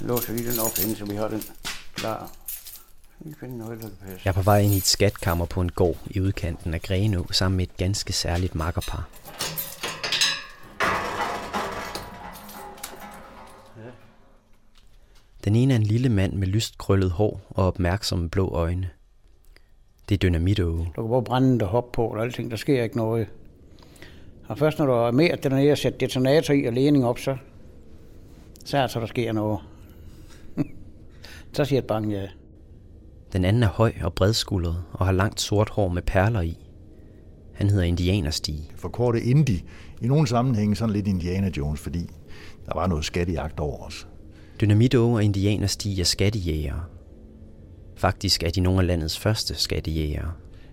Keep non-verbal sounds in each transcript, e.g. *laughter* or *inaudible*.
Låser vi den op, inden så vi har den klar. Noget. Jeg er på vej ind i et skatkammer på en gård i udkanten af Grenå sammen med et ganske særligt makkerpar. Den ene er en lille mand med lyst krøllet hår og opmærksomme blå øjne. Det er dynamitåge. Du kan bare brænde og hoppe på, og alting, der sker ikke noget. Og først når du er med den nede og sætter detonator i og ledning op, så, så er det så, der sker noget. Så siger bange ja. Den anden er høj og bredskuldret og har langt sort hår med perler i. Han hedder Indianerstig. forkorte Indie. I nogle sammenhænge sådan lidt Indiana Jones, fordi der var noget skattejagt over os. Dynamitåge og Indianerstig er skattejægere. Faktisk er de nogle af landets første skattejægere.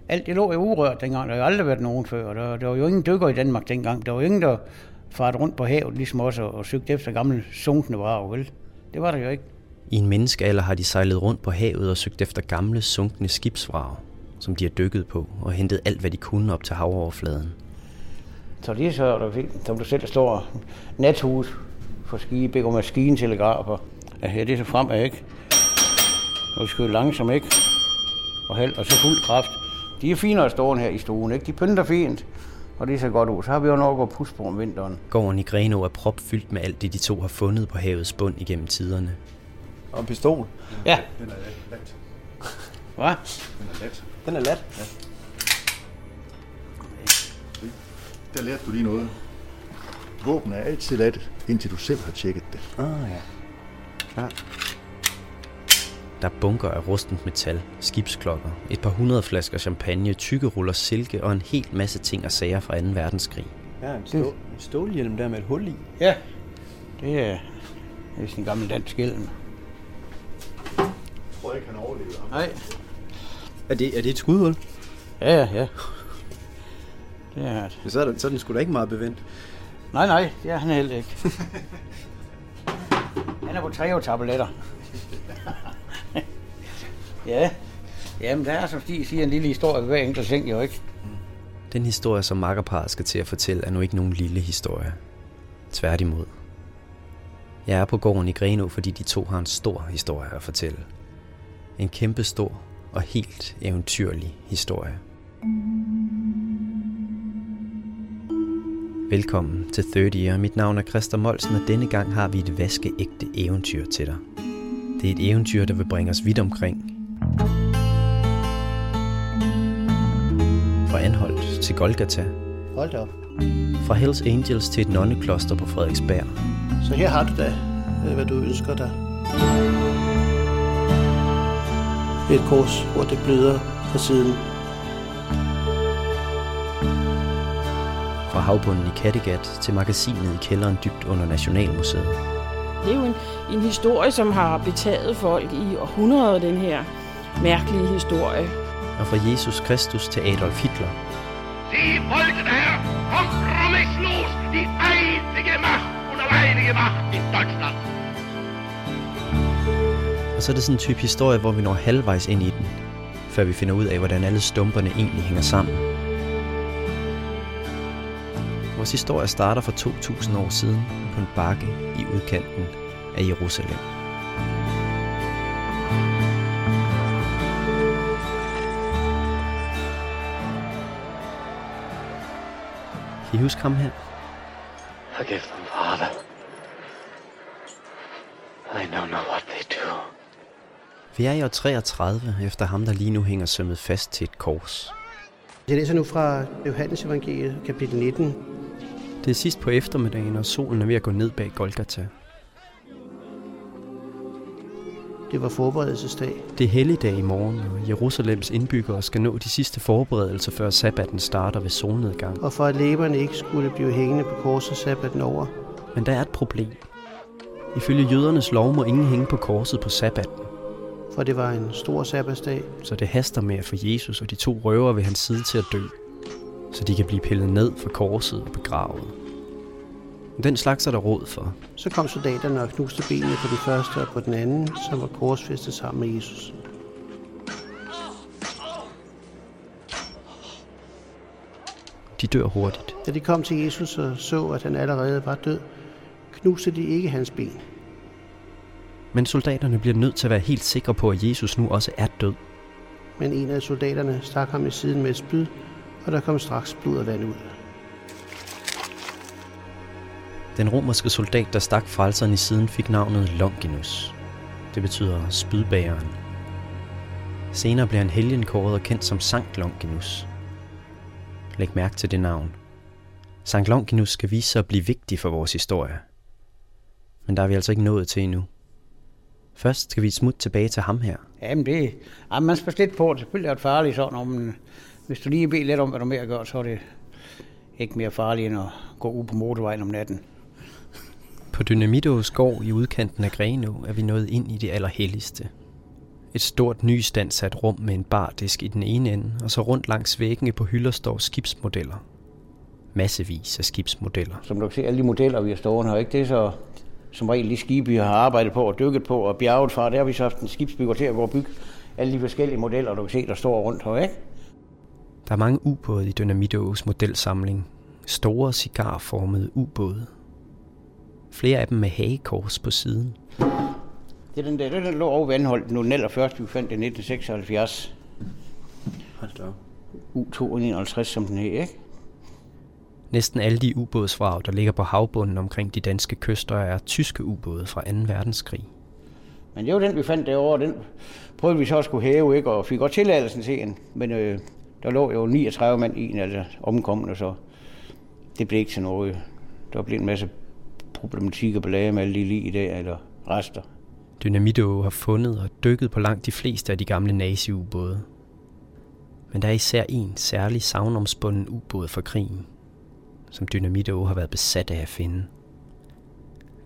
Alt det lå jo urørt dengang. Der har aldrig været nogen før. Der, der var jo ingen dykker i Danmark dengang. Der var jo ingen, der farede rundt på havet, ligesom også, og, og søgte efter gamle sunkne varer, vel? Det var der jo ikke. I en menneskealder har de sejlet rundt på havet og søgt efter gamle, sunkne skibsvrag, som de har dykket på og hentet alt, hvad de kunne op til havoverfladen. Så er så, der som du selv står, nathus for skibe og maskintelegrafer. Ja, her det er så fremad, ikke? Og vi skal langsomt, ikke? Og halv, og så fuld kraft. De er finere stående her i stuen, ikke? De pynter fint, og det ser godt ud. Så har vi jo nok at puste på om vinteren. Gården i Grenå er propfyldt med alt det, de to har fundet på havets bund igennem tiderne. Og en pistol. Ja, Den er let. hvad? Den er let. Den er lat. Der lærte du lige noget. Våben er altid let, indtil du selv har tjekket det. Ah ja. Klart. Der er bunker af rustent metal, skibsklokker, et par hundrede flasker champagne, tykke ruller silke og en hel masse ting og sager fra 2. verdenskrig. Ja, en, stå, en stålhjelm der med et hul i. Ja, det er, det er sådan en gammel dansk hjelm. Tror ikke, han overlevede ham. Nej. Er det, er det et skudhul? Ja, ja, ja. Det er det. Så er, den, så er den sgu da ikke meget bevendt. Nej, nej, det er han heller ikke. han er på Treo-tabletter. ja. Jamen, der er, som Stig siger, en lille historie ved hver enkelt ting, jo ikke? Den historie, som makkerparet skal til at fortælle, er nu ikke nogen lille historie. Tværtimod. Jeg er på gården i Grenå, fordi de to har en stor historie at fortælle. En kæmpe stor og helt eventyrlig historie. Velkommen til 30 Year. Mit navn er Christa Molsen, og denne gang har vi et vaskeægte eventyr til dig. Det er et eventyr, der vil bringe os vidt omkring. Fra Anholdt til Golgata, Hold da op. fra Hells Angels til et nonnekloster på Frederiksberg, Så her har du da, øh, hvad du ønsker dig. Et kors, hvor det bløder fra siden. fra havbunden i Kattegat til magasinet i kælderen dybt under Nationalmuseet. Det er jo en, en historie, som har betaget folk i århundreder, den her mærkelige historie. Og fra Jesus Kristus til Adolf Hitler. Sie wollten her kompromisslos die einzige Macht und alleinige Macht in Deutschland. Så er det sådan en type historie, hvor vi når halvvejs ind i den, før vi finder ud af, hvordan alle stumperne egentlig hænger sammen. Vores historie starter for 2000 år siden på en bakke i udkanten af Jerusalem. Kan I huske ham her? Forgive them, Father. They don't know what they do. Vi er i år 33, efter ham, der lige nu hænger sømmet fast til et kors. Jeg læser nu fra Johannes Evangeliet, kapitel 19. Det er sidst på eftermiddagen, og solen er ved at gå ned bag Golgata. Det var forberedelsesdag. Det er helligdag i morgen, og Jerusalems indbyggere skal nå de sidste forberedelser, før sabbaten starter ved solnedgang. Og for at læberne ikke skulle blive hængende på korset sabbaten over. Men der er et problem. Ifølge jødernes lov må ingen hænge på korset på sabbaten. For det var en stor sabbatsdag. Så det haster med at få Jesus og de to røver ved hans side til at dø. Så de kan blive pillet ned fra korset og begravet. Den slags er der råd for. Så kom soldaterne og knuste benene på den første og på den anden, som var korsfæstet sammen med Jesus. De dør hurtigt. Da de kom til Jesus og så, at han allerede var død, knuste de ikke hans ben. Men soldaterne bliver nødt til at være helt sikre på, at Jesus nu også er død. Men en af soldaterne stak ham i siden med et spyd, og der kom straks blod og vand ud. Den romerske soldat, der stak frelseren i siden, fik navnet Longinus. Det betyder spydbæreren. Senere blev han helgenkåret og kendt som Sankt Longinus. Læg mærke til det navn. Sankt Longinus skal vise sig at blive vigtig for vores historie. Men der er vi altså ikke nået til endnu. Først skal vi smutte tilbage til ham her. Jamen det, jamen man skal lidt på, det selvfølgelig er det farligt sådan, om, men hvis du lige beder lidt om, hvad du mere gør, så er det ikke mere farligt end at gå ud på motorvejen om natten. På Dynamidås gård i udkanten af Grenå er vi nået ind i det allerhelligste. Et stort nystandsat rum med en bardisk i den ene ende, og så rundt langs væggene på hylder står skibsmodeller. Massevis af skibsmodeller. Som du kan se, alle de modeller, vi har stående her, ikke? det er så som regel de skibe, vi har arbejdet på og dykket på og bjerget fra. Der har vi så haft en skibsbygger til at gå og bygge alle de forskellige modeller, du kan se, der står rundt her. Ikke? Der er mange ubåde i Dynamidås modelsamling. Store cigarformede ubåde. Flere af dem med hagekors på siden. Det er den der, den lå over vandholdt nu, den først, vi fandt i 1976. U-251, som den hed, ikke? Næsten alle de ubådsvrag, der ligger på havbunden omkring de danske kyster, er tyske ubåde fra 2. verdenskrig. Men det var den, vi fandt derovre, den prøvede vi så at skulle hæve, ikke? og fik godt tilladelsen til en. Men øh, der lå jo 39 mand i en af det omkommende, så det blev ikke til noget. Der blev en masse problematikker på lage med alle de lige der, eller rester. Dynamito har fundet og dykket på langt de fleste af de gamle nazi-ubåde. Men der er især en særlig savnomspunden ubåd for krigen, som Dynamito har været besat af at finde.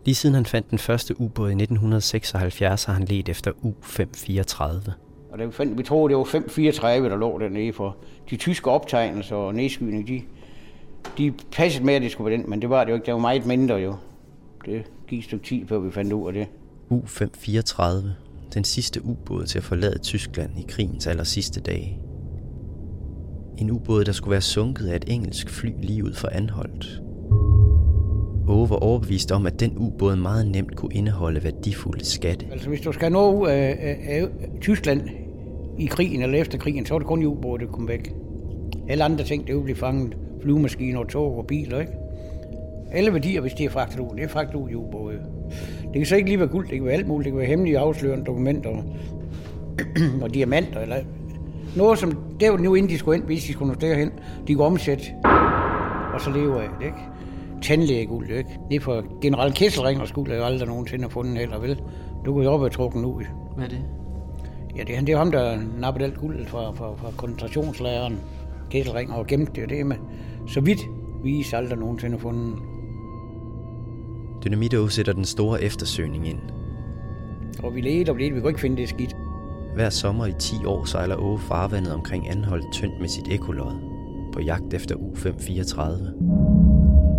Lige siden han fandt den første ubåd i 1976, har han let efter U-534. Og vi, fandt, vi troede, det var 534, der lå dernede for de tyske optegnelser og nedskydning, de, de passede med, at det skulle være den, men det var det jo ikke. Det var meget mindre jo. Det gik et stykke tid, før vi fandt ud af det. U-534, den sidste ubåd til at forlade Tyskland i krigens aller sidste dage. En ubåd, der skulle være sunket af et engelsk fly lige ud for Anholdt. Åge var overbevist om, at den ubåd meget nemt kunne indeholde værdifulde skatte. Altså hvis du skal nå ud øh, Tyskland i krigen eller efter krigen, så var det kun ubåde, der kom væk. Alle andre ting, det ville blive fanget. Flyvemaskiner, tog og biler, ikke? Alle værdier, hvis de er fragtet ud, det er fragtet ud i ubåde. Det kan så ikke lige være guld, det kan være alt muligt. Det kan være hemmelige afslørende dokumenter *clears throat* og diamanter, eller noget, som det var nu inden de skulle ind, hvis de skulle nå derhen, de kunne omsætte og så leve af det, ikke? Tandlægeguld, ikke? Det er for general Kesselring, og skulle jeg aldrig nogensinde have fundet heller, vel? Du kunne jo op og trukken ud. Hvad er det? Ja, det, er- det er ham, der nappede alt guld fra, fra, fra koncentrationslageren Kesselring og gemte det, det er med. Så vidt vi aldrig nogensinde fundet. Dynamito sætter den store eftersøgning ind. Og vi ledte og ledte, vi kunne ikke finde det skidt. Hver sommer i 10 år sejler Åge farvandet omkring Anholdt tyndt med sit ekolod på jagt efter U-534.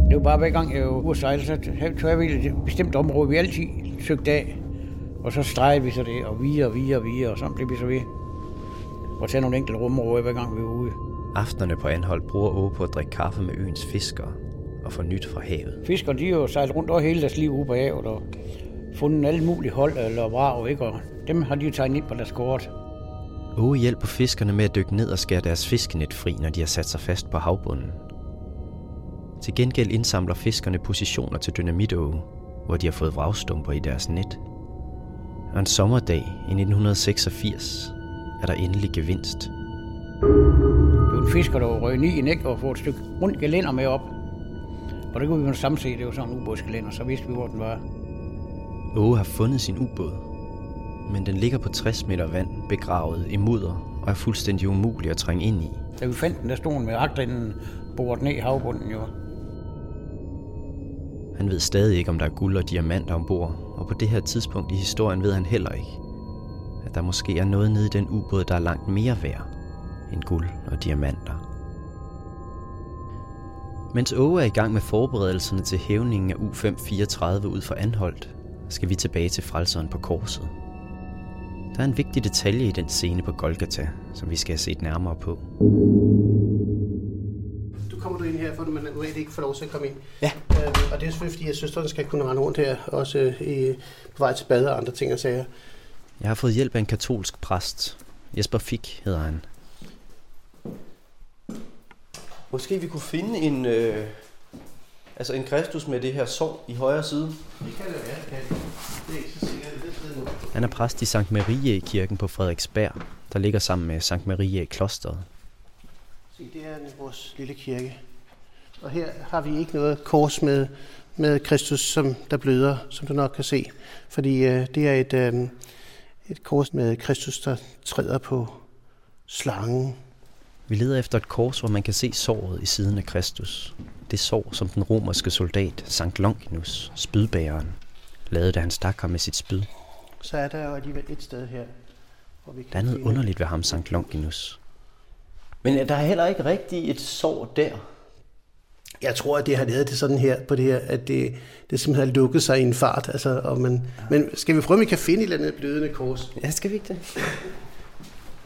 Det var bare hver gang jeg var ude at sejle, så tog virkelig et bestemt område, vi altid søgte af. Og så stregede vi så det, og vi og vi og vi, og sådan blev vi så ved. Og tage nogle enkelte rumområder, hver gang vi var ude. Aftenerne på Anholdt bruger Åge på at drikke kaffe med øens fiskere og få nyt fra havet. Fiskere, de har jo sejlet rundt over hele deres liv ude på havet, og fundet alle mulige hold eller vrag, ikke? Og dem har de jo tegnet ind på deres kort. Åge hjælper fiskerne med at dykke ned og skære deres fiskenet fri, når de har sat sig fast på havbunden. Til gengæld indsamler fiskerne positioner til dynamit hvor de har fået vragstumper i deres net. Og en sommerdag i 1986 er der endelig gevinst. Det var en fisker, der røg i en ikke, og få et stykke rundt gelænder med op. Og det kunne vi jo samt se, det var sådan en ubådsgelænder, så vidste vi, hvor den var. Åge har fundet sin ubåd, men den ligger på 60 meter vand, begravet i mudder og er fuldstændig umulig at trænge ind i. Da vi fandt den, der stod med agtrinden boret ned i havbunden jo. Han ved stadig ikke, om der er guld og diamanter ombord, og på det her tidspunkt i historien ved han heller ikke, at der måske er noget nede i den ubåd, der er langt mere værd end guld og diamanter. Mens Åge er i gang med forberedelserne til hævningen af U-534 ud for Anholdt, skal vi tilbage til frelseren på korset. Der er en vigtig detalje i den scene på Golgata, som vi skal have set nærmere på. Du kommer du ind her, for man normalt ikke får lov til at komme ind. Ja. Øhm, og det er selvfølgelig, fordi at søsteren skal kunne rende rundt her, også øh, i, på vej til bad og andre ting og sager. Jeg har fået hjælp af en katolsk præst. Jesper Fik hedder han. Måske vi kunne finde en, øh, altså en Kristus med det her sår i højre side. Det kan det være, kan det. Det er ikke så sikkert, det ved nu. Han er præst i Sankt Marie kirken på Frederiksberg, der ligger sammen med Sankt Marie i klosteret. Se, det er vores lille kirke. Og her har vi ikke noget kors med, med Kristus, som der bløder, som du nok kan se. Fordi øh, det er et, øh, et kors med Kristus, der træder på slangen. Vi leder efter et kors, hvor man kan se såret i siden af Kristus. Det sår, som den romerske soldat Sankt Longinus, spydbæreren, lavede, da han stak ham med sit spyd. Så er der jo alligevel et sted her, hvor vi kan Der er noget underligt ved ham, Sankt Longinus. Men der er heller ikke rigtig et sår der. Jeg tror, at det har lavet det sådan her, på det her, at det, det simpelthen har lukket sig i en fart. Altså, og man, men skal vi prøve, om vi kan finde et eller andet blødende kors? Ja, skal vi ikke det?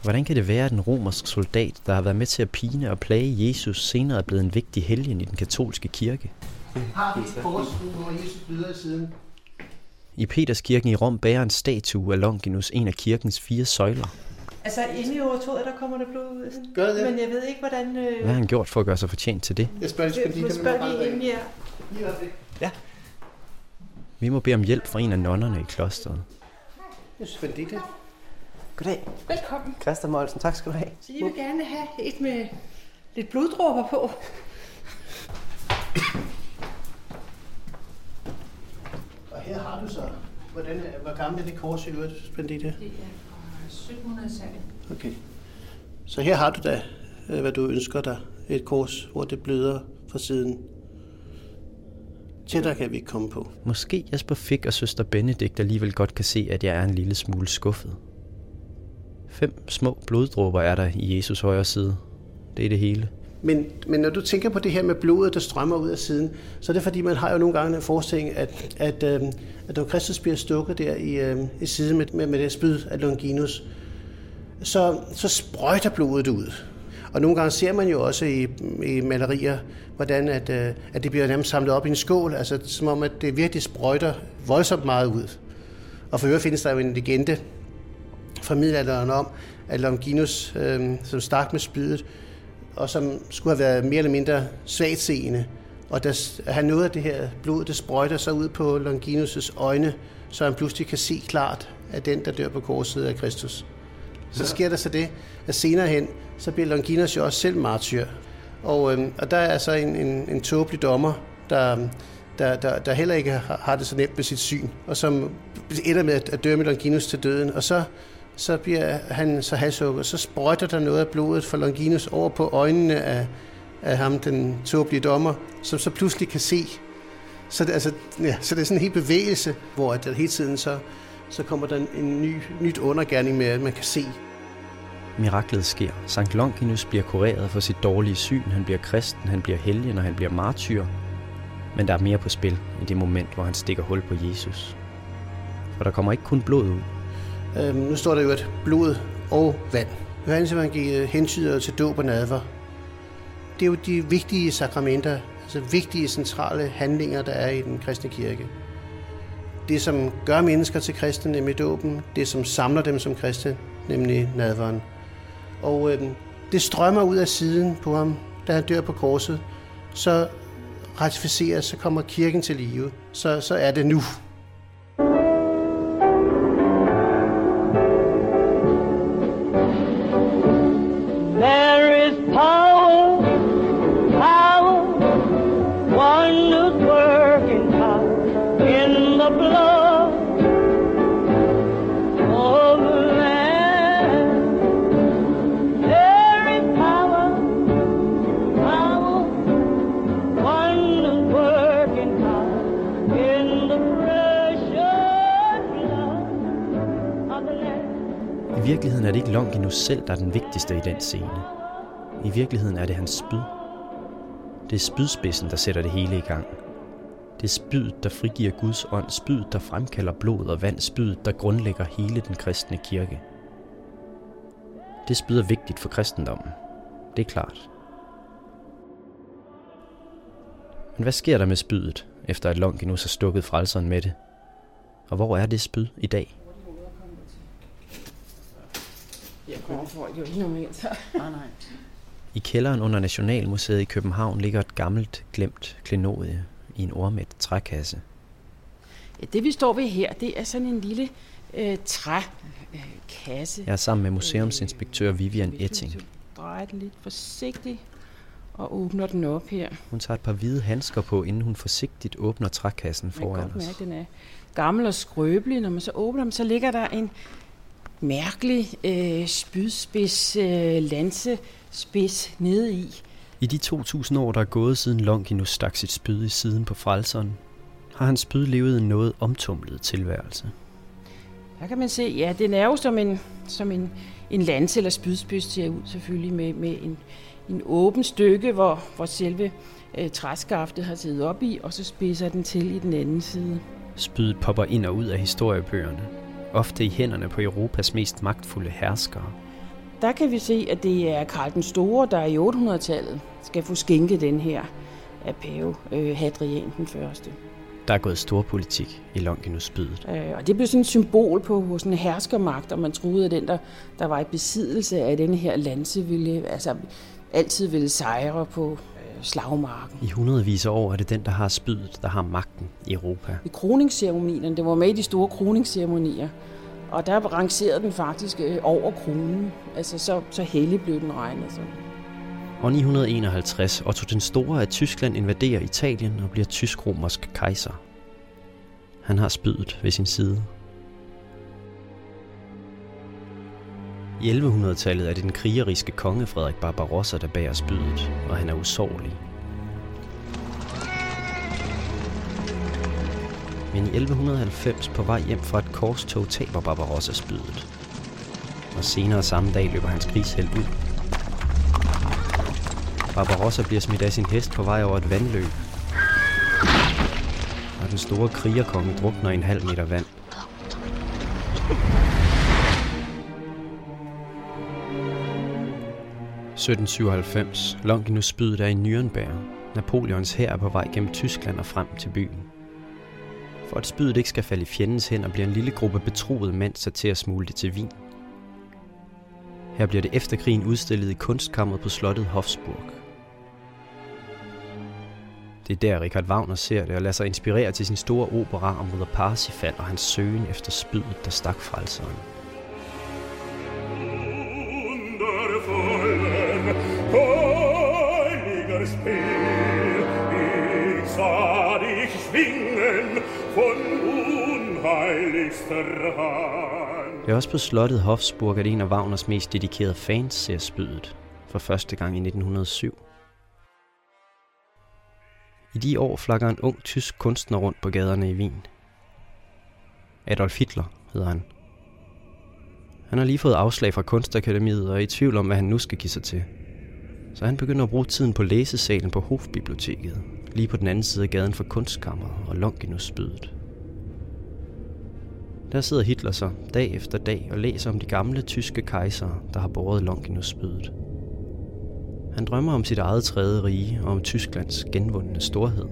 Hvordan kan det være, at en romersk soldat, der har været med til at pine og plage Jesus, senere er blevet en vigtig helgen i den katolske kirke? Har vi et kors, hvor Jesus bløder i siden? I Peterskirken i Rom bærer en statue af Longinus en af kirkens fire søjler. Altså inde i oratoriet, der kommer der blod ud. Gør det? Men jeg ved ikke, hvordan... Øh, Hvad har han gjort for at gøre sig fortjent til det? Jeg spørger lige, jeg skal spørger lige inden jeg... Lige øjeblik. Vi må bede om hjælp fra en af nonnerne i klosteret. Jeg synes, det er det. Goddag. Velkommen. Christa Molsen, tak skal du have. Så I vil gerne have et med lidt bloddråber på. Og her har du så, hvordan, hvor gammel er det kors i øvrigt, Spendita? Det er fra 1700-tallet. Okay. Så her har du da, øh, hvad du ønsker dig. Et kors, hvor det bløder fra siden. Tættere kan vi ikke komme på. Måske Jesper Fik og søster Benedikt alligevel godt kan se, at jeg er en lille smule skuffet. Fem små bloddråber er der i Jesus højre side. Det er det hele. Men, men når du tænker på det her med blodet, der strømmer ud af siden, så er det fordi, man har jo nogle gange en forestilling, at, at, øh, at når Kristus bliver stukket der i, øh, i siden med, med, med det spyd af Longinus, så, så sprøjter blodet ud. Og nogle gange ser man jo også i, i malerier, hvordan at, øh, at det bliver nærmest samlet op i en skål, altså som om, at det virkelig sprøjter voldsomt meget ud. Og for øvrigt findes der jo en legende fra middelalderen om, at Longinus, øh, som stak med spydet, og som skulle have været mere eller mindre svagtseende, og der, han nåede af det her blod, det sprøjter sig ud på Longinus' øjne, så han pludselig kan se klart, at den, der dør på korset, er Kristus. Så sker der så det, at senere hen, så bliver Longinus jo også selv martyr. Og, øhm, og der er så en, en, en tåbelig dommer, der, der, der, der heller ikke har, har det så nemt med sit syn, og som ender med at, at dømme Longinus til døden. Og så, så bliver han så halshugget, så sprøjter der noget af blodet fra Longinus over på øjnene af, af ham, den tåbelige dommer, som så pludselig kan se. Så det, altså, ja, så det er sådan en helt bevægelse, hvor at der hele tiden så, så kommer der en, en ny, nyt undergærning med, at man kan se. Miraklet sker. Sankt Longinus bliver kureret for sit dårlige syn. Han bliver kristen, han bliver helgen og han bliver martyr. Men der er mere på spil i det moment, hvor han stikker hul på Jesus. For der kommer ikke kun blod ud. Øhm, nu står der jo et blod og vand. Johannes evangeliet hentyder til dåb og nadver. Det er jo de vigtige sakramenter, altså vigtige centrale handlinger, der er i den kristne kirke. Det, som gør mennesker til kristne, nemlig dåben. Det, som samler dem som kristne, nemlig nadveren. Og øhm, det strømmer ud af siden på ham, da han dør på korset. Så ratificeres, så kommer kirken til live. Så, så er det nu. Longinus selv, der er den vigtigste i den scene. I virkeligheden er det hans spyd. Det er spydspidsen, der sætter det hele i gang. Det er spydet, der frigiver Guds ånd, spydet, der fremkalder blod og vand, spydet, der grundlægger hele den kristne kirke. Det spyd er vigtigt for kristendommen. Det er klart. Men hvad sker der med spydet, efter at Longinus har stukket frelseren med det? Og hvor er det spyd i dag? Jeg kommer folk jo ikke normalt. Så. Nej, nej. I kælderen under Nationalmuseet i København ligger et gammelt, glemt klenodie i en ormæt trækasse. Ja, det vi står ved her, det er sådan en lille øh, trækasse. Jeg er sammen med museumsinspektør Vivian Etting. Drejer den lidt forsigtigt og åbner den op her. Hun tager et par hvide handsker på, inden hun forsigtigt åbner trækassen Man kan foran godt os. mærke, at den er gammel og skrøbelig. Når man så åbner dem, så ligger der en mærkelig øh, spydspids øh, lansespids nede i. I de 2000 år, der er gået siden Longinus stak sit spyd i siden på frelseren, har hans spyd levet en noget omtumlet tilværelse. Der kan man se, ja, den er jo som en, som en, en lanse eller spydspids ser ud selvfølgelig med, med en, en åben stykke, hvor, hvor selve øh, træskaftet har siddet op i, og så spidser den til i den anden side. Spydet popper ind og ud af historiebøgerne, ofte i hænderne på Europas mest magtfulde herskere. Der kan vi se, at det er Karl den Store, der i 800-tallet skal få skænket den her af pave øh, Hadrian den første. Der er gået storpolitik i Longinus spydet. Øh, og det blev sådan et symbol på hos en herskermagt, og man troede, at den, der, der var i besiddelse af den her lanse, ville altså, altid ville sejre på slagmarken. I hundredvis af år er det den, der har spydet, der har magten i Europa. I kroningsceremonierne, det var med i de store kroningsceremonier, og der rangerede den faktisk øh, over kronen. Altså så, så hellig blev den regnet som. År 951, Otto den Store af Tyskland invaderer Italien og bliver tysk-romersk kejser. Han har spydet ved sin side. I 1100-tallet er det den krigeriske konge Frederik Barbarossa, der bærer spydet, og han er usårlig. Men i 1190 på vej hjem fra et korstog taber Barbarossa spydet. Og senere samme dag løber hans krigsheld ud. Barbarossa bliver smidt af sin hest på vej over et vandløb. Og den store krigerkonge drukner i en halv meter vand. – 1797. Longinus spydet er i Nürnberg. Napoleons hær er på vej gennem Tyskland og frem til byen. For at spydet ikke skal falde i fjendens hænder, bliver en lille gruppe betroede mænd sat til at smule det til vin. Her bliver det efter krigen udstillet i kunstkammeret på slottet Hofsburg. Det er der, Richard Wagner ser det og lader sig inspirere til sin store opera om Ridder Parsifal og hans søgen efter spydet, der stak frelseren. Dich von unheiligster Hand. Det er også på slottet Hofsburg, at en af Wagners mest dedikerede fans ser spydet for første gang i 1907. I de år flakker en ung tysk kunstner rundt på gaderne i Wien. Adolf Hitler hedder han. Han har lige fået afslag fra Kunstakademiet og er i tvivl om, hvad han nu skal give sig til. Så han begynder at bruge tiden på læsesalen på Hofbiblioteket, lige på den anden side af gaden for Kunstkammeret og Longinus-spydet. Der sidder Hitler så dag efter dag og læser om de gamle tyske kejsere, der har båret Longinus-spydet. Han drømmer om sit eget tredje rige og om Tysklands genvundne storhed.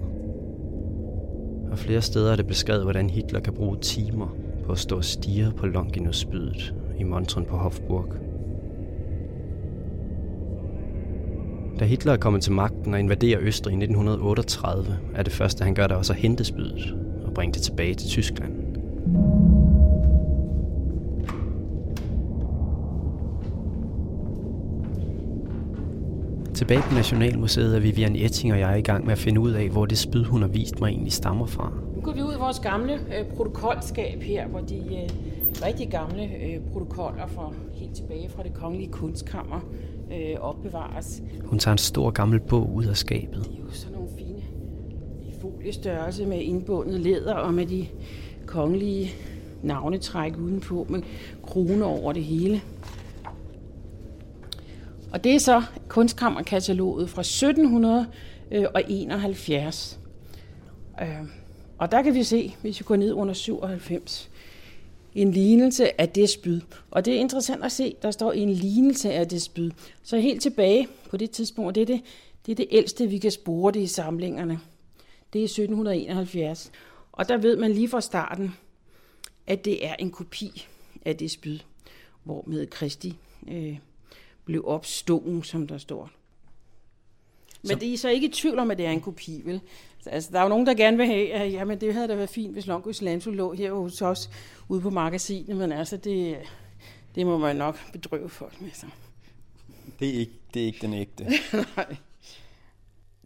Og flere steder er det beskrevet, hvordan Hitler kan bruge timer på at stå og stige på Longinus-spydet i montren på Hofburg. Da Hitler er kommet til magten og invaderer Østrig i 1938, er det første, han gør, der også at hente spydet og bringe det tilbage til Tyskland. Tilbage på Nationalmuseet er Vivian Etting og jeg i gang med at finde ud af, hvor det spyd, hun har vist mig, egentlig stammer fra. Nu går vi ud i vores gamle øh, protokolskab her, hvor de øh, rigtig gamle øh, protokoller fra helt tilbage fra det kongelige kunstkammer øh, opbevares. Hun tager en stor gammel bog ud af skabet. Det er jo sådan nogle fine i foliestørrelse med indbundet læder og med de kongelige navnetræk udenpå med kroner over det hele. Og det er så kunstkammerkataloget fra 1771. Øh, og der kan vi se, hvis vi går ned under 97, en lignelse af det spyd. Og det er interessant at se, der står en lignelse af det spyd. Så helt tilbage på det tidspunkt, det er det, det er det ældste, vi kan spore det i samlingerne. Det er 1771. Og der ved man lige fra starten, at det er en kopi af det spyd, hvor med Kristi øh, blev opstået, som der står. Men det er så ikke i tvivl om, at det er en kopi, vel? Altså, der er jo nogen, der gerne vil have, at jamen, det havde da været fint, hvis Longos Landsu lå her hos os ude på magasinet, men altså, det, det må man nok bedrøve folk med sig. Det er ikke, det er ikke den ægte. *laughs* Nej.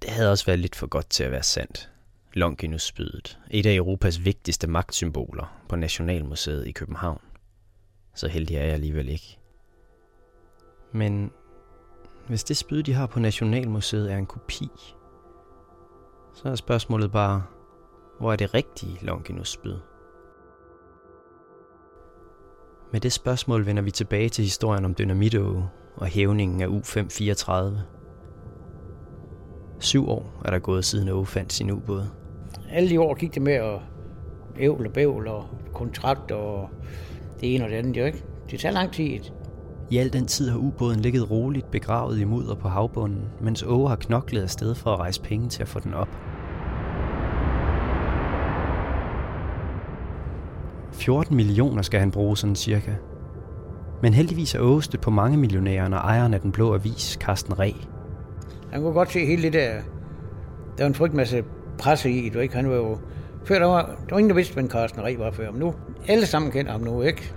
Det havde også været lidt for godt til at være sandt. Longinus-spydet, et af Europas vigtigste magtsymboler på Nationalmuseet i København. Så heldig er jeg alligevel ikke. Men hvis det spyd, de har på Nationalmuseet, er en kopi, så er spørgsmålet bare, hvor er det rigtige Longinus spyd? Med det spørgsmål vender vi tilbage til historien om Dynamito og hævningen af U-534. Syv år er der gået siden Åge fandt sin ubåd. Alle de år gik det med at ævle og bævle og kontrakt og det ene og det andet, jo ikke? Det tager lang tid. I al den tid har ubåden ligget roligt begravet i mudder på havbunden, mens Åge har knoklet afsted for at rejse penge til at få den op. 14 millioner skal han bruge sådan cirka. Men heldigvis er Åge stødt på mange millionærer, når ejeren af den blå avis, Carsten Reh. Han kunne godt se hele det der... Der var en frygt masse presse i, du ikke? Han var jo... Før der var, der var ingen, der vidste, hvem Carsten Reh var før. Men nu, alle sammen kender ham nu, ikke?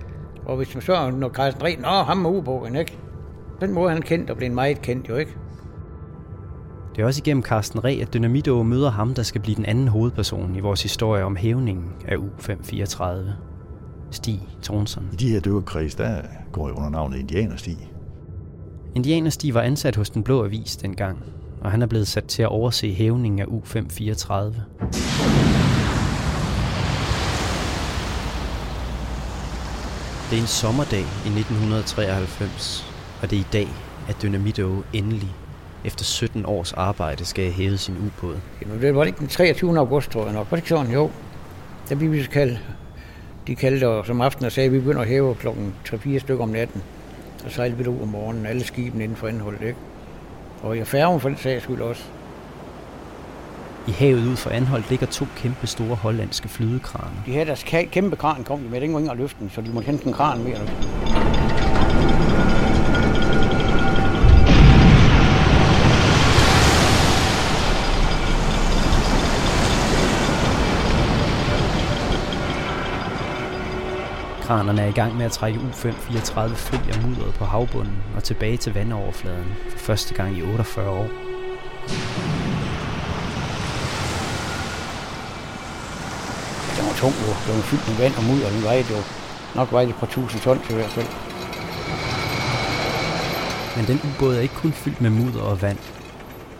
Og hvis man så, når Carsten Reh, nå, ham med ubåden, ikke? Den måde, han kendt og blev meget kendt, jo ikke? Det er også igennem Carsten Reh, at Dynamito møder ham, der skal blive den anden hovedperson i vores historie om hævningen af U-534. Stig Thornson. I de her dykkerkreds, der går jeg under navnet Indianerstig. Indianerstig var ansat hos Den Blå Avis dengang, og han er blevet sat til at overse hævningen af U-534. Det er en sommerdag i 1993, og det er i dag, at Dynamito endelig, efter 17 års arbejde, skal hæve sin ubåd. Jamen, det var ikke den 23. august, tror jeg nok. Var det ikke sådan? Jo. Der blev vi så kaldt. De kaldte os om aftenen og sagde, at vi begynder at hæve klokken 3-4 stykker om natten. Og sejlede vi ud om morgenen, alle skibene inden for anholdet, ikke? Og i færgen for den sags skyld også. I havet ud for Anholdt ligger to kæmpe store hollandske flydekraner. De havde deres kæmpe kran kom de med, den var ikke løfte den, så de måtte hente en kran mere. Kranerne er i gang med at trække U-534 fri af mudderet på havbunden og tilbage til vandoverfladen for første gang i 48 år. Den var tung, jo. Den var fyldt med vand og mudder, og den vejede jo nok vejede et par tusind ton til hvert fald. Men den ubåd er ikke kun fyldt med mudder og vand.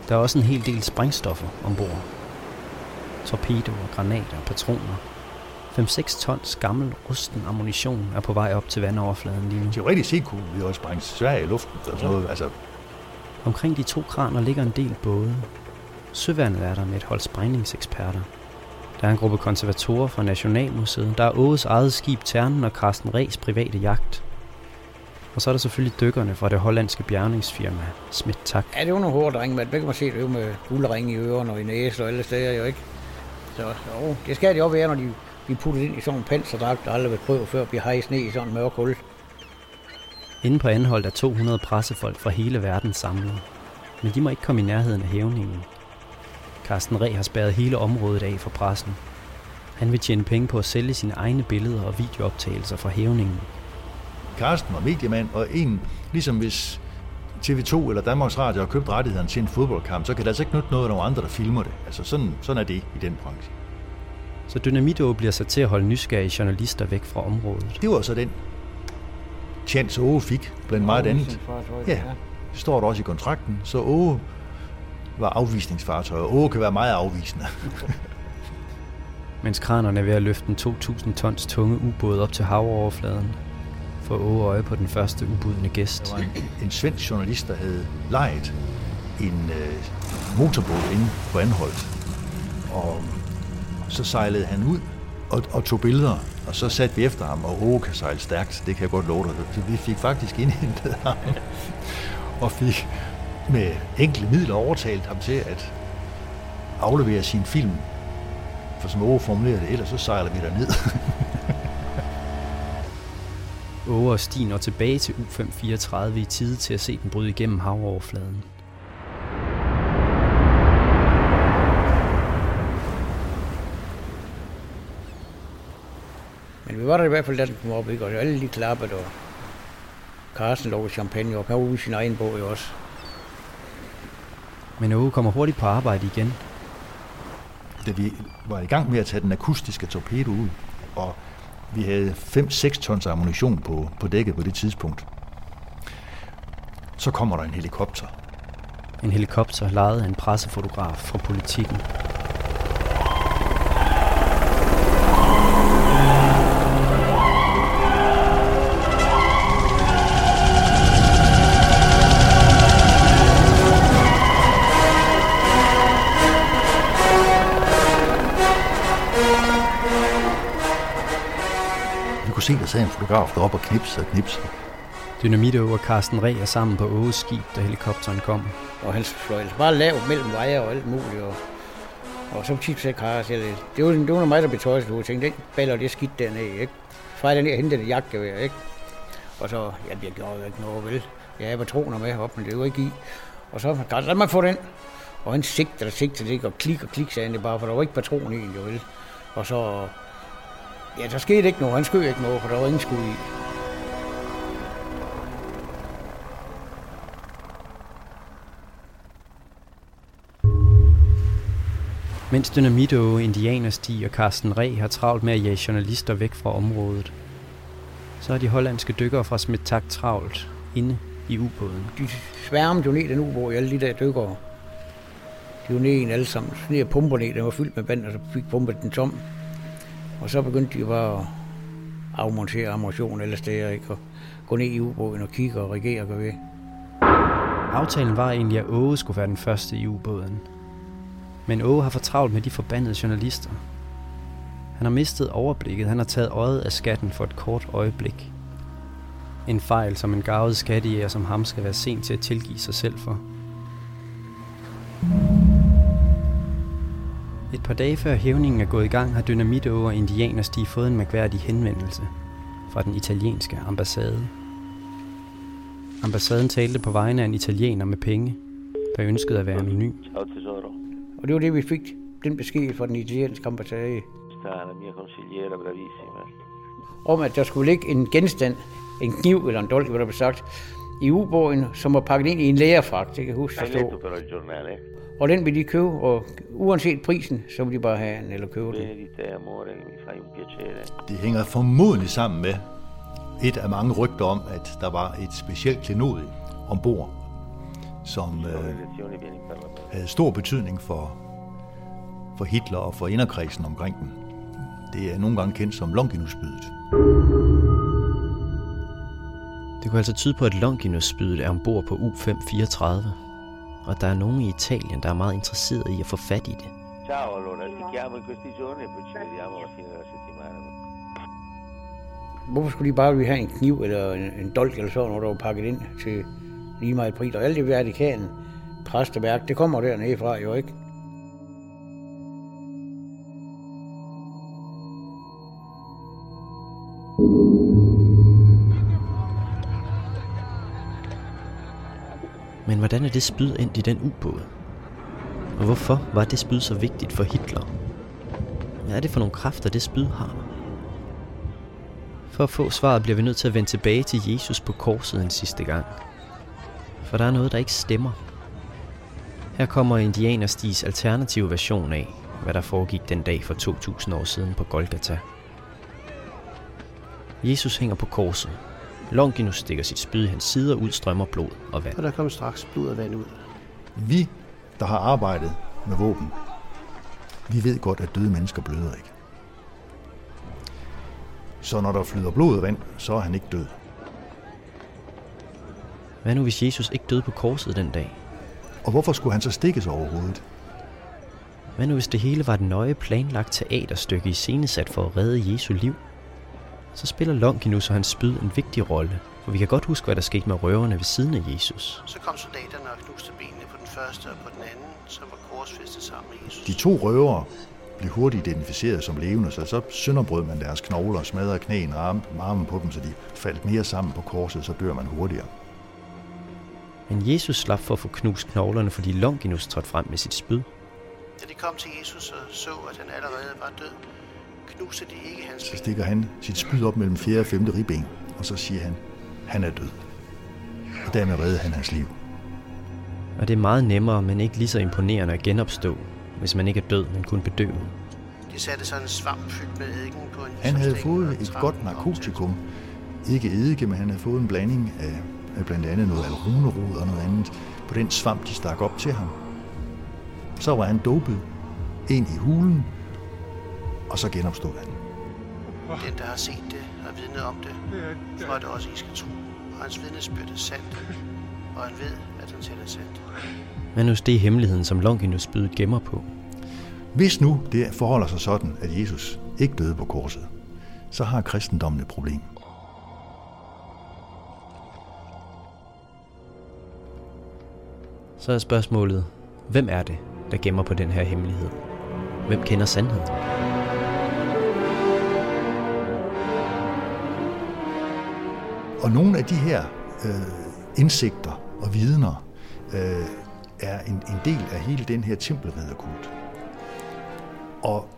Der er også en hel del sprængstoffer ombord. Torpedoer, granater og patroner. 5-6 tons gammel, rusten ammunition er på vej op til vandoverfladen lige nu. Teoretisk set kunne vi også sprænge Sverige i luften og sådan noget. Altså, Omkring de to kraner ligger en del både. Søværnet er der med et hold sprængningseksperter. Der er en gruppe konservatorer fra Nationalmuseet. Der er Åges eget skib Ternen og Carsten Ræs private jagt. Og så er der selvfølgelig dykkerne fra det hollandske bjergningsfirma Smith Tak. Ja, det var nogle hårde drenge, men det kan man se, det er jo med guldringe i ørerne og i næse og alle steder jo ikke. Så jo, det skal det også være, når de bliver puttet ind i sådan en panserdragt, der aldrig været prøvet før, bliver hejst ned i sådan en mørk hul. Inde på Anholdt er 200 pressefolk fra hele verden samlet. Men de må ikke komme i nærheden af hævningen. Carsten Reh har spærret hele området af for pressen. Han vil tjene penge på at sælge sine egne billeder og videooptagelser fra hævningen. Karsten var mediemand, og en, ligesom hvis TV2 eller Danmarks Radio har købt rettighederne til en fodboldkamp, så kan det altså ikke nytte noget af nogle andre, der filmer det. Altså sådan, sådan er det i den branche. Så Dynamito bliver sat til at holde nysgerrige journalister væk fra området. Det var så den chance, Åge fik, blandt meget andet. Ja, det står der også i kontrakten, så Åge var afvisningsfartøj, og Åge kan være meget afvisende. *laughs* Mens kranerne er ved at løfte en 2.000 tons tunge ubåd op til havoverfladen, for åge øje på den første ubudne gæst. Der var en, en svensk journalist, der havde lejet en øh, motorbåd inde på Anholdt. Og så sejlede han ud og, og tog billeder, og så satte vi efter ham, og Åge kan sejle stærkt, det kan jeg godt love dig. Så vi fik faktisk indhentet ham, *laughs* og fik med enkle midler overtalt ham til at aflevere sin film. For som Åge formulerede det, ellers så sejler vi ned. *laughs* Åge og Stien når tilbage til U534 i tide til at se den bryde igennem havoverfladen. Var der i hvert fald, da den kom op, ikke? og alle de klappede, og Carsten lå champagne, og kan ud i sin egen bog jo også. Men Åge kommer hurtigt på arbejde igen. da vi var i gang med at tage den akustiske torpedo ud, og vi havde 5-6 tons ammunition på, på dækket på det tidspunkt, så kommer der en helikopter. En helikopter lejet af en pressefotograf fra politikken. Se, der sad en fotograf deroppe og knipsede og knipsede. Dynamit og Carsten Reh er sammen på Åges skib, da helikopteren kom. Og han fløj bare lavt mellem veje og alt muligt. Og, og så tit så Carsten, jeg, det var, det var mig, der blev tøjset. Jeg tænkte, den baller det skidt dernede, ikke? Fejl den og hente det jagtgevær, ikke? Og så, ja, jeg gjorde jo ikke noget, vel? Jeg havde patroner med op, men det var ikke i. Og så, Carsten, lad mig få den. Og han sigtede og sigtede, ikke? Og klik og klik, sagde han det bare, for der var ikke patron i jo vel? Og så, ja, der skete ikke noget. Han skød ikke noget, for der var ingen skud i. Mens Dynamito, Indianerstig og Carsten Reh har travlt med at jage journalister væk fra området, så er de hollandske dykkere fra Smittak travlt inde i ubåden. De sværmede jo ned i den ubåd, alle de der dykkere. De var nede i en alle sammen. Så ned og pumper ned, den var fyldt med vand, og så fik pumpet den tom. Og så begyndte de bare at afmontere ammunition eller steder, ikke? Og gå ned i ubåden og kigge og regere og gøre ved. Aftalen var egentlig, at Åge skulle være den første i ubåden. Men Åge har fortravlt med de forbandede journalister. Han har mistet overblikket. Han har taget øjet af skatten for et kort øjeblik. En fejl, som en gavet skattejæger som ham skal være sent til at tilgive sig selv for. Et par dage før hævningen er gået i gang, har Dynamito og Indianerstig fået en mærkværdig henvendelse fra den italienske ambassade. Ambassaden talte på vegne af en italiener med penge, der ønskede at være anonym. Og det var det, vi fik den besked fra den italienske ambassade. om, at der skulle ligge en genstand, en kniv eller en dolk, hvad der blev sagt, i ubåden, som var pakket ind i en lærerfragt, det kan jeg huske, der stod. Og den vil de købe, og uanset prisen, så vil de bare have den eller købe den. Det hænger formodentlig sammen med et af mange rygter om, at der var et specielt klenodie ombord, som øh, havde stor betydning for, for Hitler og for inderkredsen omkring den. Det er nogle gange kendt som Longinusbydet. Det kunne altså tyde på, at Longinus-spydet er ombord på U534, og der er nogen i Italien, der er meget interesseret i at få fat i det. Ciao allora, ti chiamo in questi giorni e poi ci vediamo alla fine della settimana. Hvorfor skulle de bare ville have en kniv eller en, en dolk eller sådan noget, der var pakket ind til lige meget pris? Og alt det Vatikanen, præsteværk, det kommer dernede fra jo ikke. Men hvordan er det spyd endt i den ubåd? Og hvorfor var det spyd så vigtigt for Hitler? Hvad er det for nogle kræfter, det spyd har? For at få svaret bliver vi nødt til at vende tilbage til Jesus på korset en sidste gang. For der er noget, der ikke stemmer. Her kommer Indianerstis alternative version af, hvad der foregik den dag for 2000 år siden på Golgata. Jesus hænger på korset. Longinus stikker sit spyd i hans side og udstrømmer blod og vand. Og der kom straks blod og vand ud. Vi, der har arbejdet med våben, vi ved godt, at døde mennesker bløder ikke. Så når der flyder blod og vand, så er han ikke død. Hvad nu, hvis Jesus ikke døde på korset den dag? Og hvorfor skulle han så stikkes overhovedet? Hvad nu, hvis det hele var et nøje planlagt teaterstykke i scenesat for at redde Jesu liv? Så spiller Longinus og hans spyd en vigtig rolle, for vi kan godt huske, hvad der skete med røverne ved siden af Jesus. Så kom soldaterne og knuste benene på den første og på den anden, som var korsfæstet sammen med Jesus. De to røvere blev hurtigt identificeret som levende, så så sønderbrød man deres knogler, smadrede knæene og arm- armen på dem, så de faldt mere sammen på korset, så dør man hurtigere. Men Jesus slap for at få knust knoglerne, fordi Longinus trådte frem med sit spyd. Da de kom til Jesus og så, at han allerede var død, knuste de ikke hans Så stikker han sit spyd op mellem fjerde og femte ribben, og så siger han, han er død. Og dermed redder han hans liv. Og det er meget nemmere, men ikke lige så imponerende at genopstå, hvis man ikke er død, men kun bedøvet. De satte sådan en svamp fyldt med eddike på en Han havde fået et godt narkotikum. Ikke eddike, men han havde fået en blanding af, af blandt andet noget alrunerod og noget andet på den svamp, de stak op til ham. Så var han dopet ind i hulen, og så genopstod han. Den, der har set det og vidnet om det, for at også I skal tro. Og hans vidnesbyrd er sandt, *laughs* og han ved, at han taler sandt. Men nu det er hemmeligheden, som Longinus spydet gemmer på. Hvis nu det forholder sig sådan, at Jesus ikke døde på korset, så har kristendommen et problem. Så er spørgsmålet, hvem er det, der gemmer på den her hemmelighed? Hvem kender sandheden? Og nogle af de her øh, indsigter og vidner øh, er en, en del af hele den her tempelridderkult. Og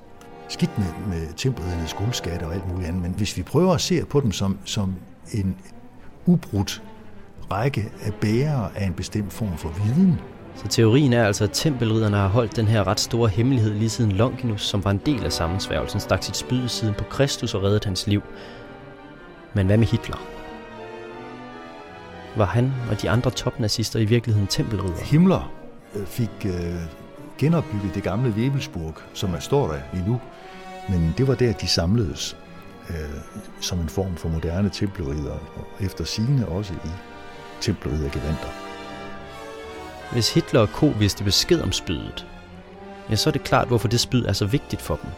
skidt med, med tempelriddernes guldskatte og alt muligt andet, men hvis vi prøver at se på dem som, som en ubrudt række af bærere af en bestemt form for viden, Så teorien er altså, at tempelridderne har holdt den her ret store hemmelighed lige siden Longinus, som var en del af sammensværgelsen, stak sit spyd i siden på Kristus og reddede hans liv. Men hvad med Hitler? Var han og de andre topnazister i virkeligheden tempelridder? Himmler øh, fik øh, genopbygget det gamle Webelsburg, som er står der endnu, men det var der, de samledes øh, som en form for moderne tempelridder, og efter sigende også i tempelriddergevanter. Hvis Hitler og Co. vidste besked om spydet, ja, så er det klart, hvorfor det spyd er så vigtigt for dem.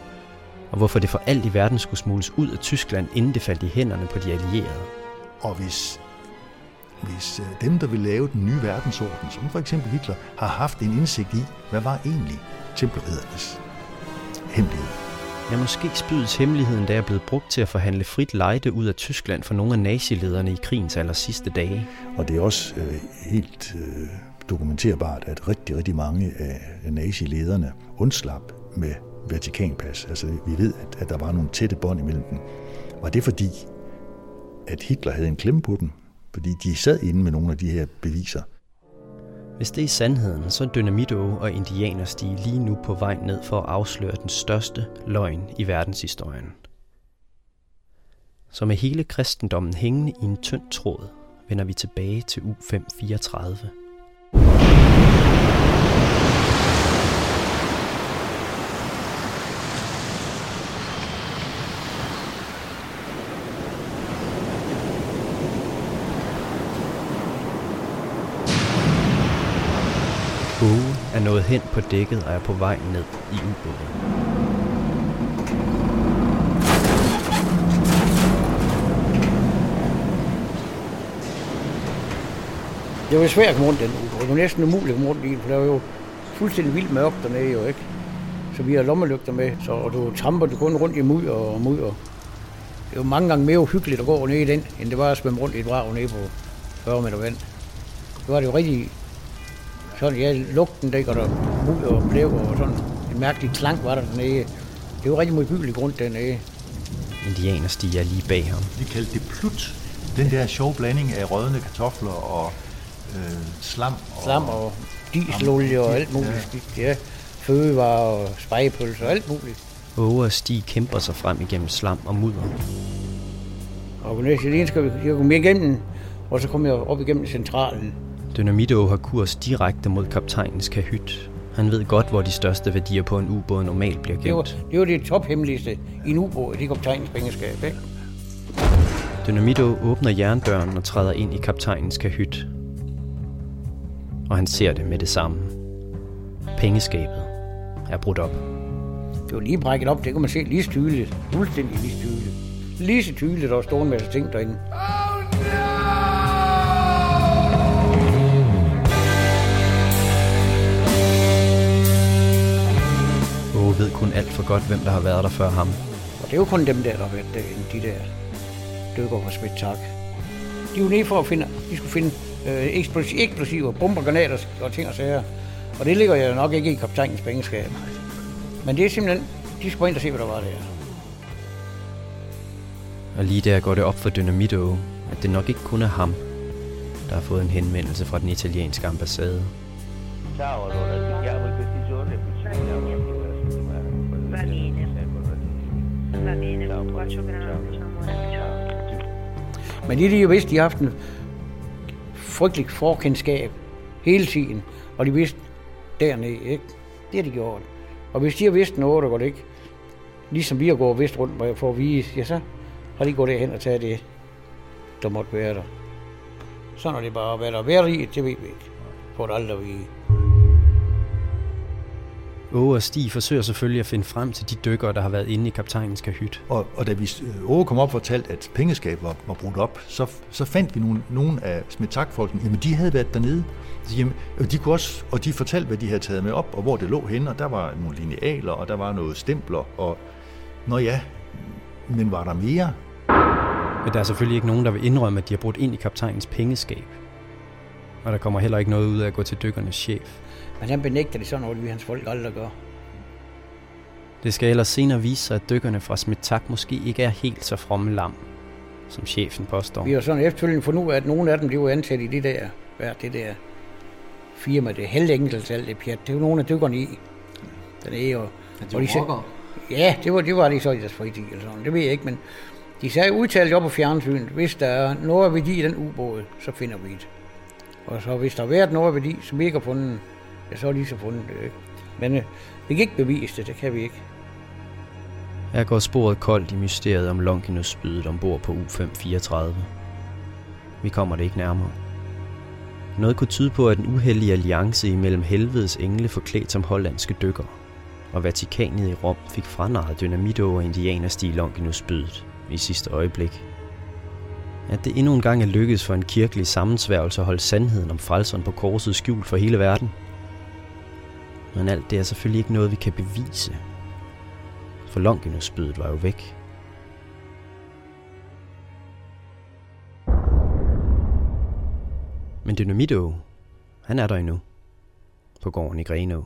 Og hvorfor det for alt i verden skulle smugles ud af Tyskland, inden det faldt i hænderne på de allierede. Og hvis, hvis øh, dem, der vil lave den nye verdensorden, som for eksempel Hitler, har haft en indsigt i, hvad var egentlig tempelriddernes hemmelighed, Ja, måske spydets hemmeligheden, der er blevet brugt til at forhandle frit lejde ud af Tyskland for nogle af nazilederne i krigens aller sidste dage. Og det er også øh, helt øh, dokumenterbart, at rigtig, rigtig mange af nazilederne undslap med Vatikanpas. Altså vi ved, at, at der var nogle tætte bånd imellem dem. Var det fordi, at Hitler havde en klemme på dem? Fordi de sad inde med nogle af de her beviser. Hvis det er sandheden, så er Dynamito og Indianerstige lige nu på vej ned for at afsløre den største løgn i verdenshistorien. Så med hele kristendommen hængende i en tynd tråd, vender vi tilbage til U534. Åge er nået hen på dækket og er på vej ned i ubåden. Det var svært at komme rundt den ubåd. Det var næsten umuligt at komme rundt i den, for der var jo fuldstændig vildt mørkt dernede jo, ikke? Så vi har lommelygter med, så du tramper du kun rundt i mudder og mudder. Det er mange gange mere uhyggeligt at gå ned i den, end det var at svømme rundt i et brag nede på 40 meter vand. Det var det jo rigtig sådan, ja, lugten der, og der mudder og blæver og sådan. En mærkelig klang var der dernede. Det var rigtig modbyggeligt grund dernede. Indianerstige er lige bag ham. De kaldte det plut. Den der sjove blanding af rødne kartofler og øh, slam. Og, Slam og dieselolie og alt muligt skidt, ja. Fødevarer og spejepølser og alt muligt. Åge og Stig kæmper sig frem igennem slam og mudder. Og på næste lige skal vi jeg komme igennem, og så kommer jeg op igennem centralen. Dynamito har kurs direkte mod kaptajnens kahyt. Han ved godt, hvor de største værdier på en ubåd normalt bliver Det var, gemt. det var det tophemmeligste i en ubåd, det kaptajnens pengeskab, ikke? Dynamito åbner jerndøren og træder ind i kaptajnens kahyt. Og han ser det med det samme. Pengeskabet er brudt op. Det var lige brækket op, det kunne man se lige tydeligt. Fuldstændig lige tydeligt. Lige så tydeligt, der var stående med ting derinde. Åge kun alt for godt, hvem der har været der før ham. Og det er jo kun dem der, der har været derinde, de der dykker fra Smidt Tak. De er jo nede for at finde, de skulle finde øh, eksplosiv, eksplosiver, bomber, granater og ting og sager. Og det ligger jo nok ikke i kaptajnens pengeskab. Men det er simpelthen, de skulle ind og se, hvad der var der. Og lige der går det op for Dynamito, at det nok ikke kun er ham, der har fået en henvendelse fra den italienske ambassade. Ciao, allora Va bene, Ciao, un bacio ciao. grande, amore. Men de, de jo vidste, de har haft en frygtelig forkendskab hele tiden. Og de vidste dernede, ikke? Det har de gjort. Og hvis de har vidst noget, der går det ikke, ligesom vi har gået vist rundt for at vise, ja, så har de gået derhen og taget det, der måtte være der. Sådan er det bare. Hvad der er været i, det ved vi ikke. Får det aldrig at vide. Åge og Stig forsøger selvfølgelig at finde frem til de dykkere, der har været inde i kaptajnens kahyt. Og, og da vi øh, Åge kom op og fortalte, at pengeskabet var, var brudt op, så, så fandt vi nogle, nogle af smitak-folkene, jamen de havde været dernede. Så, jamen, og de kunne også, og de fortalte, hvad de havde taget med op, og hvor det lå henne, og der var nogle linealer, og der var noget stempler, og nå ja, men var der mere? Men der er selvfølgelig ikke nogen, der vil indrømme, at de har brudt ind i kaptajnens pengeskab. Og der kommer heller ikke noget ud af at gå til dykkernes chef. Men han benægter det sådan noget, vi hans folk aldrig gør. Det skal ellers senere vise sig, at dykkerne fra Smitak måske ikke er helt så fromme lam, som chefen påstår. Vi har sådan efterfølgende fundet ud af, at nogle af dem, de var ansat i det der, hvad det der firma, det halvt alt det pjat. Det er jo nogle af dykkerne i. Den er jo... Er de de sagde-? Ja, det var, det var de så i deres fritid eller sådan. Det ved jeg ikke, men de sagde udtalt op på fjernsynet, hvis der er noget af værdi i den ubåd, så finder vi det. Og så hvis der har været noget af værdi, som vi ikke har fundet, ja, så har de så fundet det. Ikke? Men øh, vi kan ikke bevise det, det kan vi ikke. Her går sporet koldt i mysteriet om Longinus-spydet ombord på U-534. Vi kommer det ikke nærmere. Noget kunne tyde på, at en uheldig alliance imellem helvedes engle forklædt som hollandske dykker og Vatikanet i Rom fik franaret dynamit over indianerstil Longinus-spydet i sidste øjeblik. At det endnu en gang er lykkedes for en kirkelig sammensværgelse at holde sandheden om frelseren på korset skjult for hele verden. Men alt det er selvfølgelig ikke noget, vi kan bevise, for Longinus-spydet var jo væk. Men Dynamito, han er der endnu. På gården i Grenå.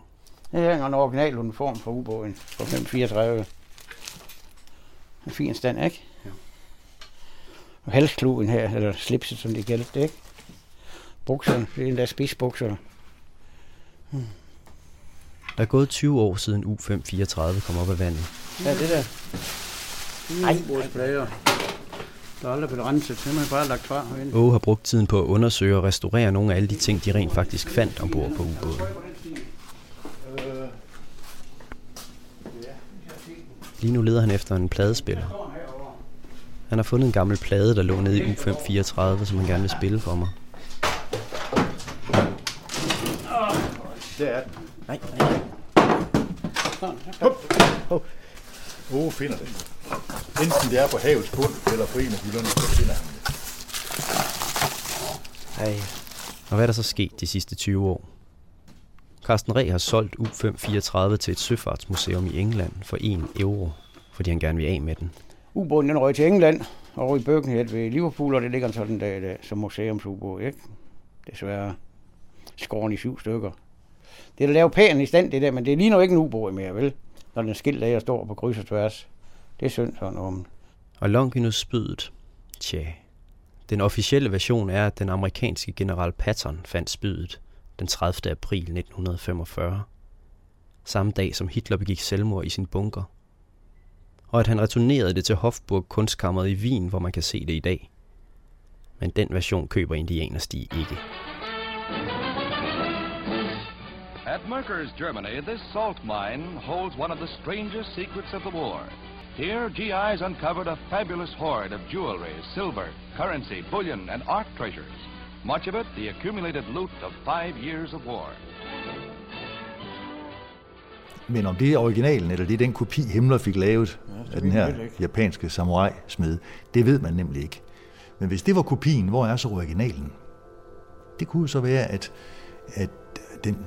Det er en original uniform for ubåden fra 534. En fin stand, ikke? Ja. Og halskluben her, eller slipset, som det kaldes det, ikke? Bukserne, det er en der spidsbukser. Der er gået 20 år siden U-534 kom op af vandet. Ja, det der. Nej, ubådsplader. Der er aldrig blevet renset, så man bare lagt fra. Åge har brugt tiden på at undersøge og restaurere nogle af alle de ting, de rent faktisk fandt ombord på ubåden. Lige nu leder han efter en pladespiller. Han har fundet en gammel plade, der lå nede i U-534, som han gerne vil spille for mig. Der er den. Nej, nej. Åge finder den. Enten det er på havets bund, eller på en af hylderne, så finder han det. Ej. Og hvad er der så sket de sidste 20 år? Carsten Reh har solgt U-534 til et søfartsmuseum i England for 1 euro, fordi han gerne vil af med den. Ubåden den røg til England, over i Birkenhead ved Liverpool, og det ligger sådan der, der som museumsubåd, ikke? Desværre skåren i syv stykker. Det er da lavet pænt i stand, det der, men det ligner jo ikke en ubåd mere, vel? Når den skilt af står på kryds og tværs. Det er synd sådan om. Og Longinus spydet? Tja. Den officielle version er, at den amerikanske general Patton fandt spydet den 30. april 1945. Samme dag som Hitler begik selvmord i sin bunker. Og at han returnerede det til Hofburg kunstkammeret i Wien, hvor man kan se det i dag. Men den version køber indianerstig ikke. At Merkers, Germany, this salt mine holds one of the strangest secrets of the war. Here, GIs uncovered a fabulous hoard of jewelry, silver, currency, bullion, and art treasures. Much of it the accumulated loot of five years of war. Men om det er originalen, eller det er den kopi, Himmler fik lavet det af den her japanske samurai-smed, det ved man nemlig ikke. Men hvis det var kopien, hvor er så originalen? Det kunne så være, at, at den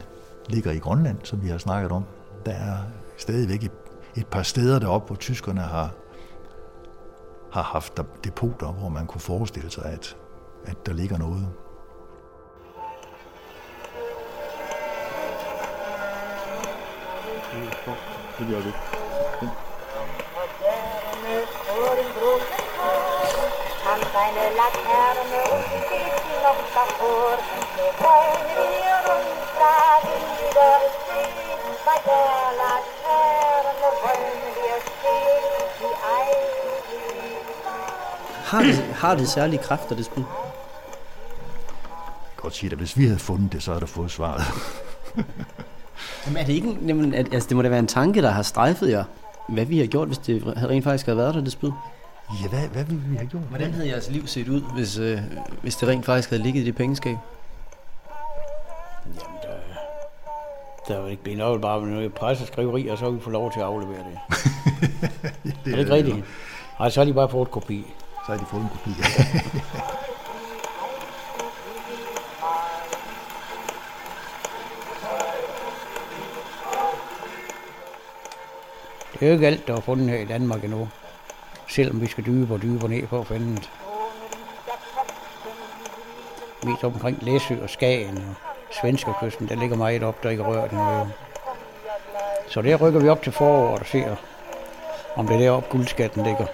ligger i Grønland, som vi har snakket om. Der er stadigvæk et, et par steder deroppe, hvor tyskerne har, har haft der depoter, hvor man kunne forestille sig, at, at der ligger noget. Det gør vi. Han seine Laterne und steht noch davor. Wollen Har det, har det særlige kræfter, det spil? Godt sige, at hvis vi havde fundet det, så havde der fået svaret. Jamen er det ikke, jamen, at, altså, det må da være en tanke, der har strejfet jer, hvad vi har gjort, hvis det rent faktisk havde været der, det spil? Ja, hvad, hvad ville vi have gjort? Hvordan havde jeres liv set ud, hvis, øh, hvis det rent faktisk havde ligget i det pengeskab? Der er jo ikke blevet noget bare med noget presseskriveri, og så har vi fået lov til at aflevere det. *laughs* det er det ikke rigtigt? Nej, så har de bare fået et kopi. Så har de fået en kopi, *laughs* Det er jo ikke alt, der er fundet her i Danmark endnu. Selvom vi skal dybere og dybere ned for at finde det. Mest omkring Læsø og Skagen og Svenskerkysten, der ligger meget op, der ikke rørt endnu. Så der rykker vi op til foråret og ser, om det er deroppe guldskatten ligger.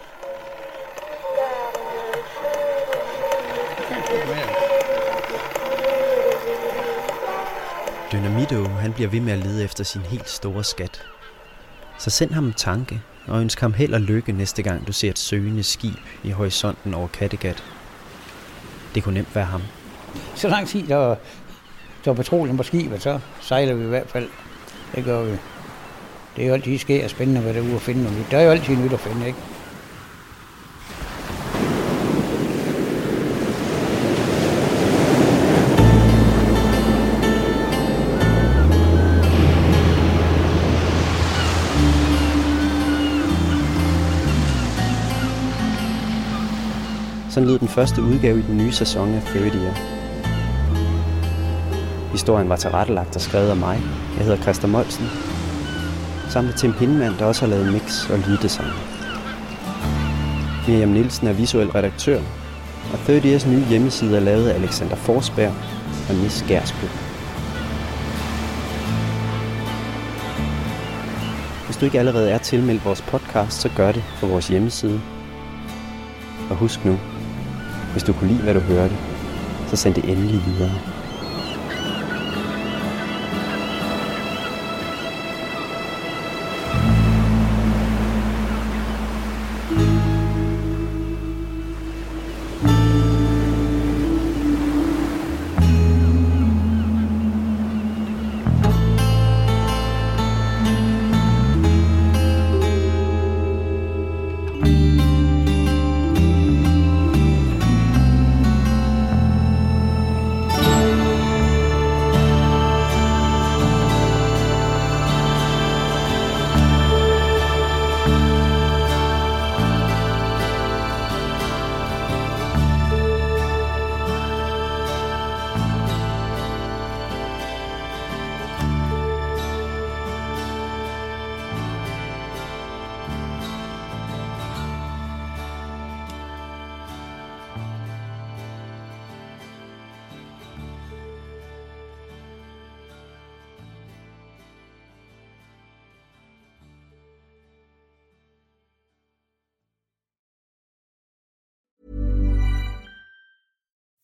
Dido han bliver ved med at lede efter sin helt store skat. Så send ham en tanke, og ønsk ham held og lykke næste gang, du ser et søgende skib i horisonten over Kattegat. Det kunne nemt være ham. Så lang tid, der, der er petroleum på skibet, så sejler vi i hvert fald. Det gør vi. Det er jo altid sker spændende, hvad der er ude at finde. Der er jo altid nyt at finde, ikke? Sådan lød den første udgave i den nye sæson af 30 Year. Historien var tilrettelagt og skrevet af mig. Jeg hedder Christa Molsen. Sammen med Tim Pindemann, der også har lavet mix og lyddesign. Miriam Nielsen er visuel redaktør, og 30 Years nye hjemmeside er lavet af Alexander Forsberg og Nis Gersby. Hvis du ikke allerede er tilmeldt vores podcast, så gør det på vores hjemmeside. Og husk nu, hvis du kunne lide, hvad du hørte, så send det endelig videre.